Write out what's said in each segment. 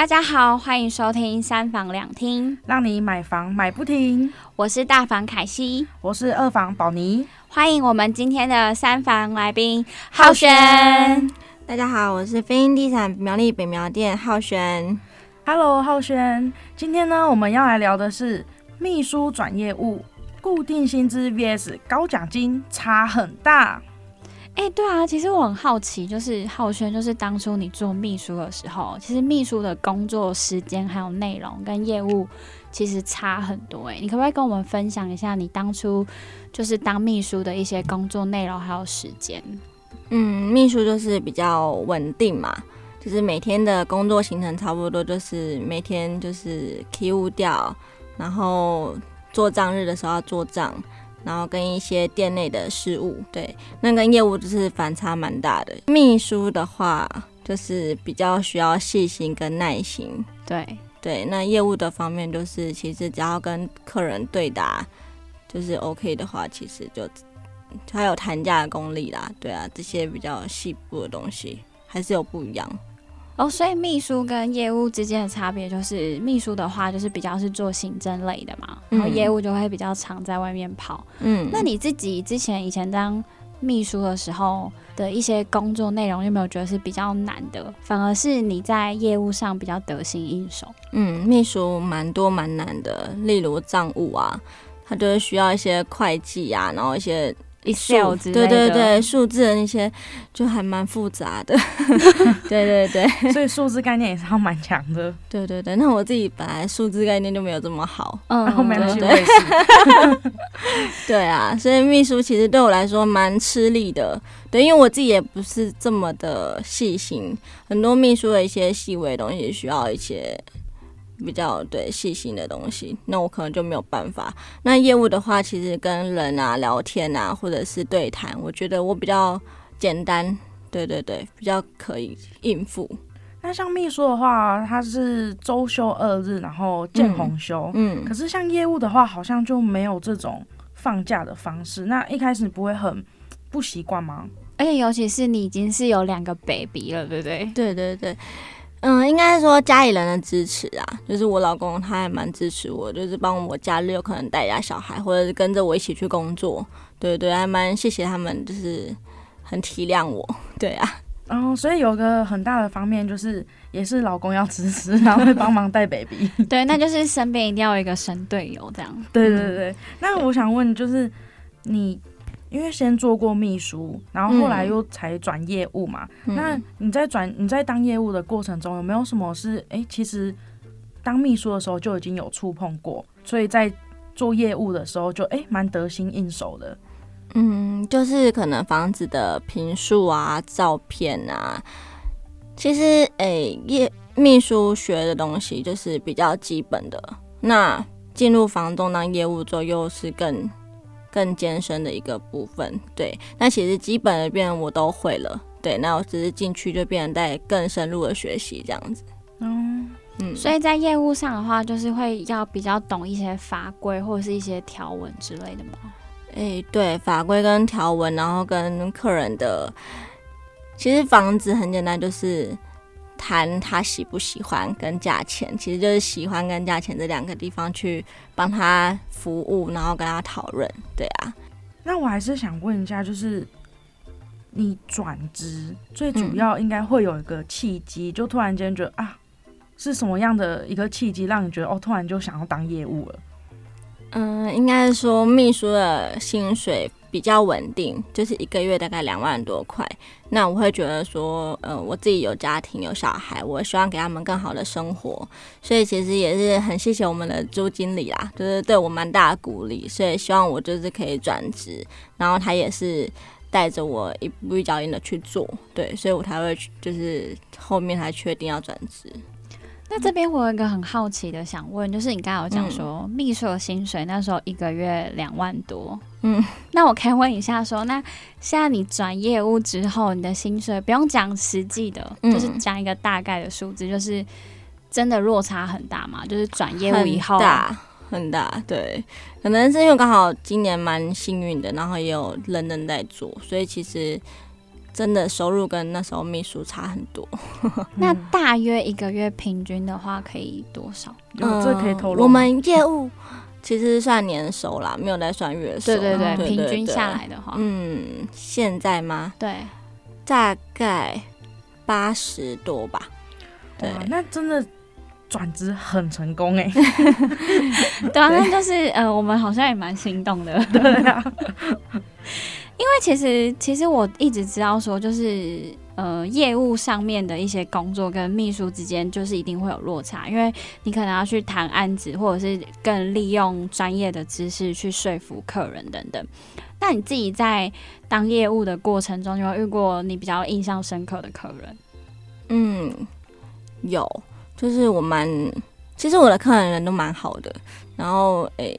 大家好，欢迎收听三房两厅，让你买房买不停。我是大房凯西，我是二房宝妮。欢迎我们今天的三房来宾浩轩。大家好，我是飞鹰地产苗栗北苗店浩轩。Hello，浩轩。今天呢，我们要来聊的是秘书转业务，固定薪资 vs 高奖金差很大。哎、对啊，其实我很好奇，就是浩轩，就是当初你做秘书的时候，其实秘书的工作时间还有内容跟业务其实差很多。哎，你可不可以跟我们分享一下你当初就是当秘书的一些工作内容还有时间？嗯，秘书就是比较稳定嘛，就是每天的工作行程差不多，就是每天就是 key 务调，然后做账日的时候要做账。然后跟一些店内的事务，对，那跟业务就是反差蛮大的。秘书的话，就是比较需要细心跟耐心，对对。那业务的方面，就是其实只要跟客人对答，就是 OK 的话，其实就还有谈价的功力啦，对啊，这些比较细部的东西还是有不一样。哦，所以秘书跟业务之间的差别就是，秘书的话就是比较是做行政类的嘛，然后业务就会比较常在外面跑。嗯，那你自己之前以前当秘书的时候的一些工作内容，有没有觉得是比较难的？反而是你在业务上比较得心应手？嗯，秘书蛮多蛮难的，例如账务啊，他就是需要一些会计啊，然后一些。Excel 之类的，对对对，数字的那些就还蛮复杂的，对对对，所以数字概念也是要蛮强的。对对对，那我自己本来数字概念就没有这么好，嗯，然后没关系，我也是。对啊，所以秘书其实对我来说蛮吃力的，对，因为我自己也不是这么的细心，很多秘书的一些细微的东西需要一些。比较对细心的东西，那我可能就没有办法。那业务的话，其实跟人啊聊天啊，或者是对谈，我觉得我比较简单，对对对，比较可以应付。那像秘书的话，他是周休二日，然后见红休，嗯，可是像业务的话，好像就没有这种放假的方式。那一开始你不会很不习惯吗？而且尤其是你已经是有两个 baby 了，对不对？对对对。嗯，应该是说家里人的支持啊，就是我老公他还蛮支持我，就是帮我假日有可能带一下小孩，或者是跟着我一起去工作，对对，还蛮谢谢他们，就是很体谅我，对啊。然后，所以有个很大的方面就是，也是老公要支持，然后会帮忙带 baby，对，那就是身边一定要有一个神队友这样。对对对，那我想问就是你。因为先做过秘书，然后后来又才转业务嘛。嗯、那你在转你在当业务的过程中，有没有什么是哎、欸，其实当秘书的时候就已经有触碰过，所以在做业务的时候就哎蛮、欸、得心应手的。嗯，就是可能房子的坪数啊、照片啊，其实哎、欸，业秘书学的东西就是比较基本的。那进入房东当业务之后，又是更。更艰深的一个部分，对，那其实基本的变我都会了，对，那我只是进去就变成在更深入的学习这样子，嗯嗯，所以在业务上的话，就是会要比较懂一些法规或者是一些条文之类的吗？诶、欸，对，法规跟条文，然后跟客人的，其实房子很简单，就是。谈他喜不喜欢跟价钱，其实就是喜欢跟价钱这两个地方去帮他服务，然后跟他讨论，对啊。那我还是想问一下，就是你转职最主要应该会有一个契机，嗯、就突然间觉得啊，是什么样的一个契机让你觉得哦，突然就想要当业务了？嗯，应该是说秘书的薪水比较稳定，就是一个月大概两万多块。那我会觉得说，呃，我自己有家庭有小孩，我希望给他们更好的生活，所以其实也是很谢谢我们的朱经理啦，就是对我蛮大的鼓励，所以希望我就是可以转职，然后他也是带着我一步一脚印的去做，对，所以我才会就是后面才确定要转职。那这边我有一个很好奇的想问，就是你刚刚有讲说、嗯、秘书的薪水那时候一个月两万多，嗯，那我可以问一下说，那现在你转业务之后，你的薪水不用讲实际的，嗯、就是讲一个大概的数字，就是真的落差很大嘛？就是转业务以后，很大很大，对，可能是因为刚好今年蛮幸运的，然后也有人人在做，所以其实真的收入跟那时候秘书差很多。那大约一个月平均的话，可以多少？嗯，这可以透露。我们业务其实算年收啦，没有在算月收。对对对，平均下来的话，嗯，现在吗？对，大概八十多吧。对，那真的。转职很成功哎，对啊，那就是呃，我们好像也蛮心动的，对啊，因为其实其实我一直知道说，就是呃，业务上面的一些工作跟秘书之间就是一定会有落差，因为你可能要去谈案子，或者是更利用专业的知识去说服客人等等。那你自己在当业务的过程中，有没有遇过你比较印象深刻的客人？嗯，有。就是我蛮，其实我的客人人都蛮好的，然后诶、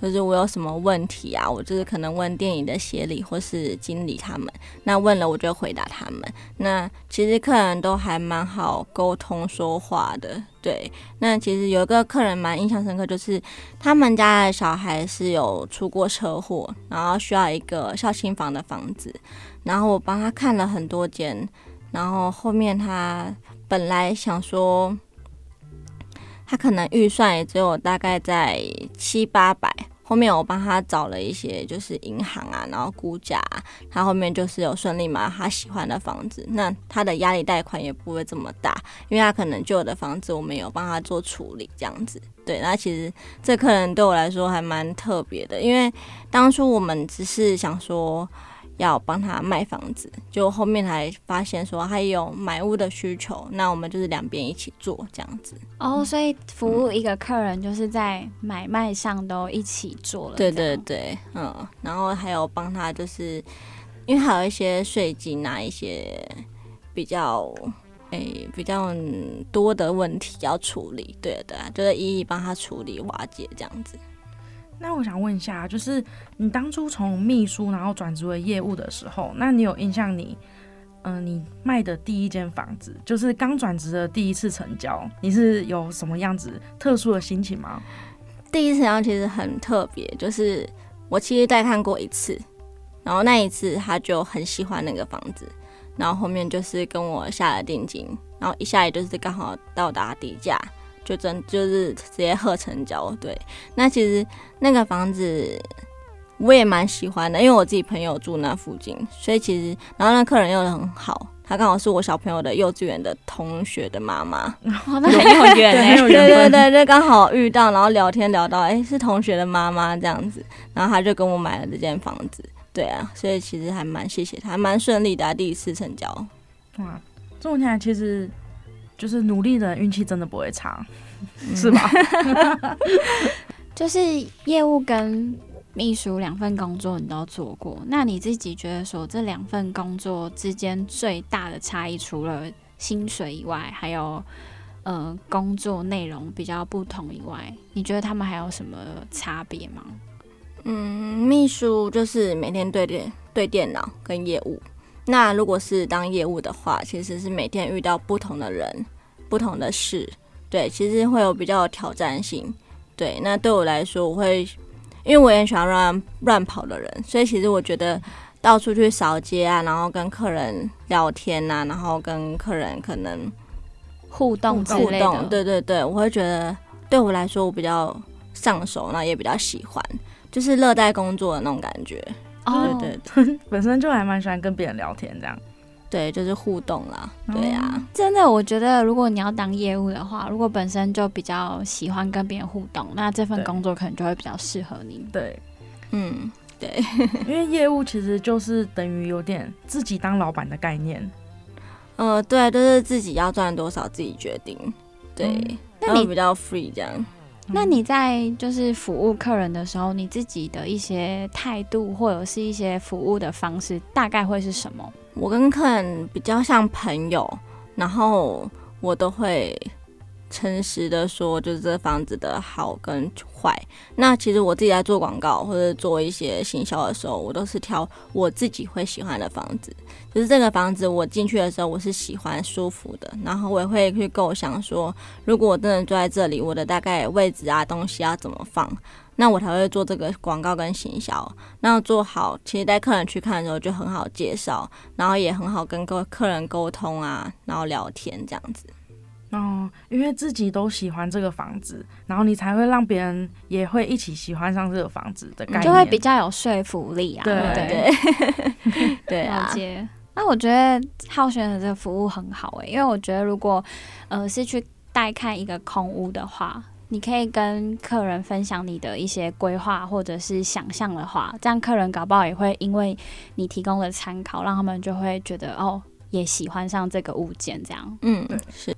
就是我有什么问题啊，我就是可能问电影的协理或是经理他们，那问了我就回答他们。那其实客人都还蛮好沟通说话的，对。那其实有一个客人蛮印象深刻，就是他们家的小孩是有出过车祸，然后需要一个孝亲房的房子，然后我帮他看了很多间，然后后面他本来想说。他可能预算也只有大概在七八百，后面我帮他找了一些就是银行啊，然后估价，他后面就是有顺利买他喜欢的房子，那他的压力贷款也不会这么大，因为他可能旧的房子我们有帮他做处理这样子。对，那其实这客人对我来说还蛮特别的，因为当初我们只是想说。要帮他卖房子，就后面才发现说他有买屋的需求，那我们就是两边一起做这样子。哦，所以服务一个客人就是在买卖上都一起做了。对对对，嗯，然后还有帮他，就是因为还有一些税金啊，一些比较诶、欸、比较多的问题要处理，对的，就是一一帮他处理瓦解这样子。那我想问一下，就是你当初从秘书然后转职为业务的时候，那你有印象你，嗯、你卖的第一间房子，就是刚转职的第一次成交，你是有什么样子特殊的心情吗？第一次成交其实很特别，就是我其实带看过一次，然后那一次他就很喜欢那个房子，然后后面就是跟我下了定金，然后一下也就是刚好到达底价。就真就是直接喝成交，对。那其实那个房子我也蛮喜欢的，因为我自己朋友住那附近，所以其实然后那客人又很好，他刚好是我小朋友的幼稚园的同学的妈妈，哦，那很有缘哎，对对对，就刚好遇到，然后聊天聊到，哎、欸，是同学的妈妈这样子，然后他就跟我买了这间房子，对啊，所以其实还蛮谢谢他，还蛮顺利的、啊，第一次成交。哇，这么听来其实。就是努力的运气真的不会差，是吧？就是业务跟秘书两份工作你都做过，那你自己觉得说这两份工作之间最大的差异，除了薪水以外，还有呃工作内容比较不同以外，你觉得他们还有什么差别吗？嗯，秘书就是每天对电对电脑跟业务。那如果是当业务的话，其实是每天遇到不同的人、不同的事，对，其实会有比较有挑战性。对，那对我来说，我会因为我也很喜欢乱乱跑的人，所以其实我觉得到处去扫街啊，然后跟客人聊天啊，然后跟客人可能互动互动，对对对，我会觉得对我来说我比较上手，那也比较喜欢，就是乐在工作的那种感觉。哦，对对对，本身就还蛮喜欢跟别人聊天这样，对，就是互动啦，对呀、啊。真的，我觉得如果你要当业务的话，如果本身就比较喜欢跟别人互动，那这份工作可能就会比较适合你。对，嗯，对，因为业务其实就是等于有点自己当老板的概念。呃，对，就是自己要赚多少自己决定，对，嗯、那你比较 free 这样。那你在就是服务客人的时候，你自己的一些态度或者是一些服务的方式，大概会是什么？我跟客人比较像朋友，然后我都会。诚实的说，就是这房子的好跟坏。那其实我自己在做广告或者做一些行销的时候，我都是挑我自己会喜欢的房子。就是这个房子我进去的时候，我是喜欢舒服的。然后我也会去构想说，如果我真的住在这里，我的大概位置啊、东西要怎么放。那我才会做这个广告跟行销。那做好，其实带客人去看的时候就很好介绍，然后也很好跟客客人沟通啊，然后聊天这样子。哦，因为自己都喜欢这个房子，然后你才会让别人也会一起喜欢上这个房子的概念，就会比较有说服力啊。对对对，对 啊。那我觉得浩轩的这个服务很好诶、欸，因为我觉得如果呃是去带看一个空屋的话，你可以跟客人分享你的一些规划或者是想象的话，这样客人搞不好也会因为你提供的参考，让他们就会觉得哦，也喜欢上这个物件这样。嗯，是。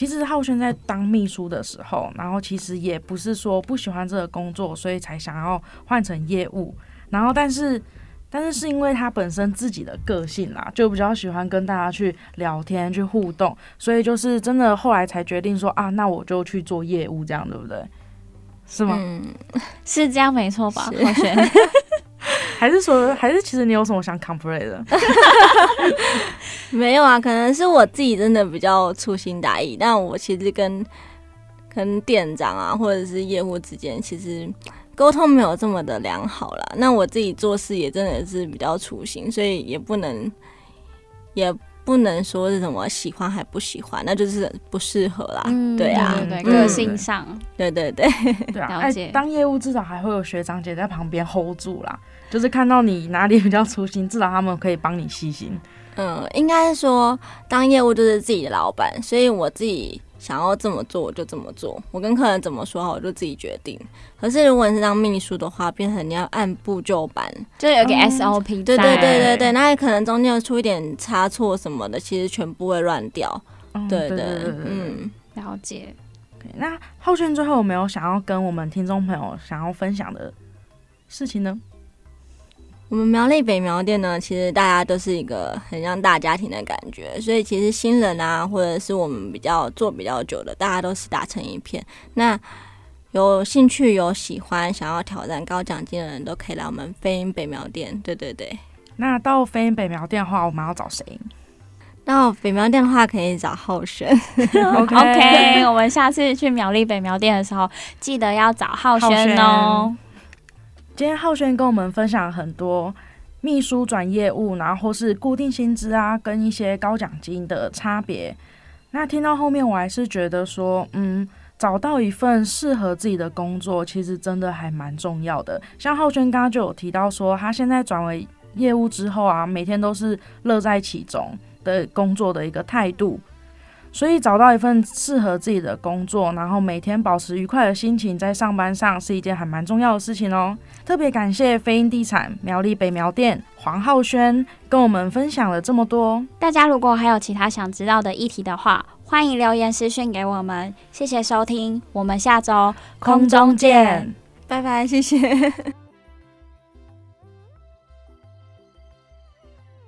其实浩轩在当秘书的时候，然后其实也不是说不喜欢这个工作，所以才想要换成业务，然后但是。但是是因为他本身自己的个性啦，就比较喜欢跟大家去聊天、去互动，所以就是真的后来才决定说啊，那我就去做业务，这样对不对？是吗？嗯，是这样没错吧？浩轩，还是说，还是其实你有什么想 complain 的？没有啊，可能是我自己真的比较粗心大意，但我其实跟跟店长啊，或者是业务之间，其实。沟通没有这么的良好啦，那我自己做事也真的是比较粗心，所以也不能，也不能说是什么喜欢还不喜欢，那就是不适合啦。嗯、对啊，对，对，对，个性上，对对对，对啊。了解。当业务至少还会有学长姐在旁边 hold 住啦，就是看到你哪里比较粗心，至少他们可以帮你细心。嗯，应该说当业务就是自己的老板，所以我自己。想要这么做我就这么做，我跟客人怎么说好我就自己决定。可是如果你是当秘书的话，变成你要按部就班，就有个 SOP。对对对对对，那也可能中间出一点差错什么的，其实全部会乱掉。对对对，嗯，了解。那浩轩最后有没有想要跟我们听众朋友想要分享的事情呢？我们苗栗北苗店呢，其实大家都是一个很像大家庭的感觉，所以其实新人啊，或者是我们比较做比较久的，大家都是打成一片。那有兴趣、有喜欢、想要挑战高奖金的人都可以来我们飞鹰北苗店。对对对。那到飞鹰北苗店的话，我们要找谁？到北苗店的话，可以找浩轩。OK，, okay 我们下次去苗栗北苗店的时候，记得要找浩轩哦。今天浩轩跟我们分享很多秘书转业务，然后是固定薪资啊，跟一些高奖金的差别。那听到后面，我还是觉得说，嗯，找到一份适合自己的工作，其实真的还蛮重要的。像浩轩刚刚就有提到说，他现在转为业务之后啊，每天都是乐在其中的工作的一个态度。所以找到一份适合自己的工作，然后每天保持愉快的心情，在上班上是一件还蛮重要的事情哦。特别感谢飞鹰地产苗栗北苗店黄浩轩跟我们分享了这么多。大家如果还有其他想知道的议题的话，欢迎留言私讯给我们。谢谢收听，我们下周空中见，拜拜，谢谢。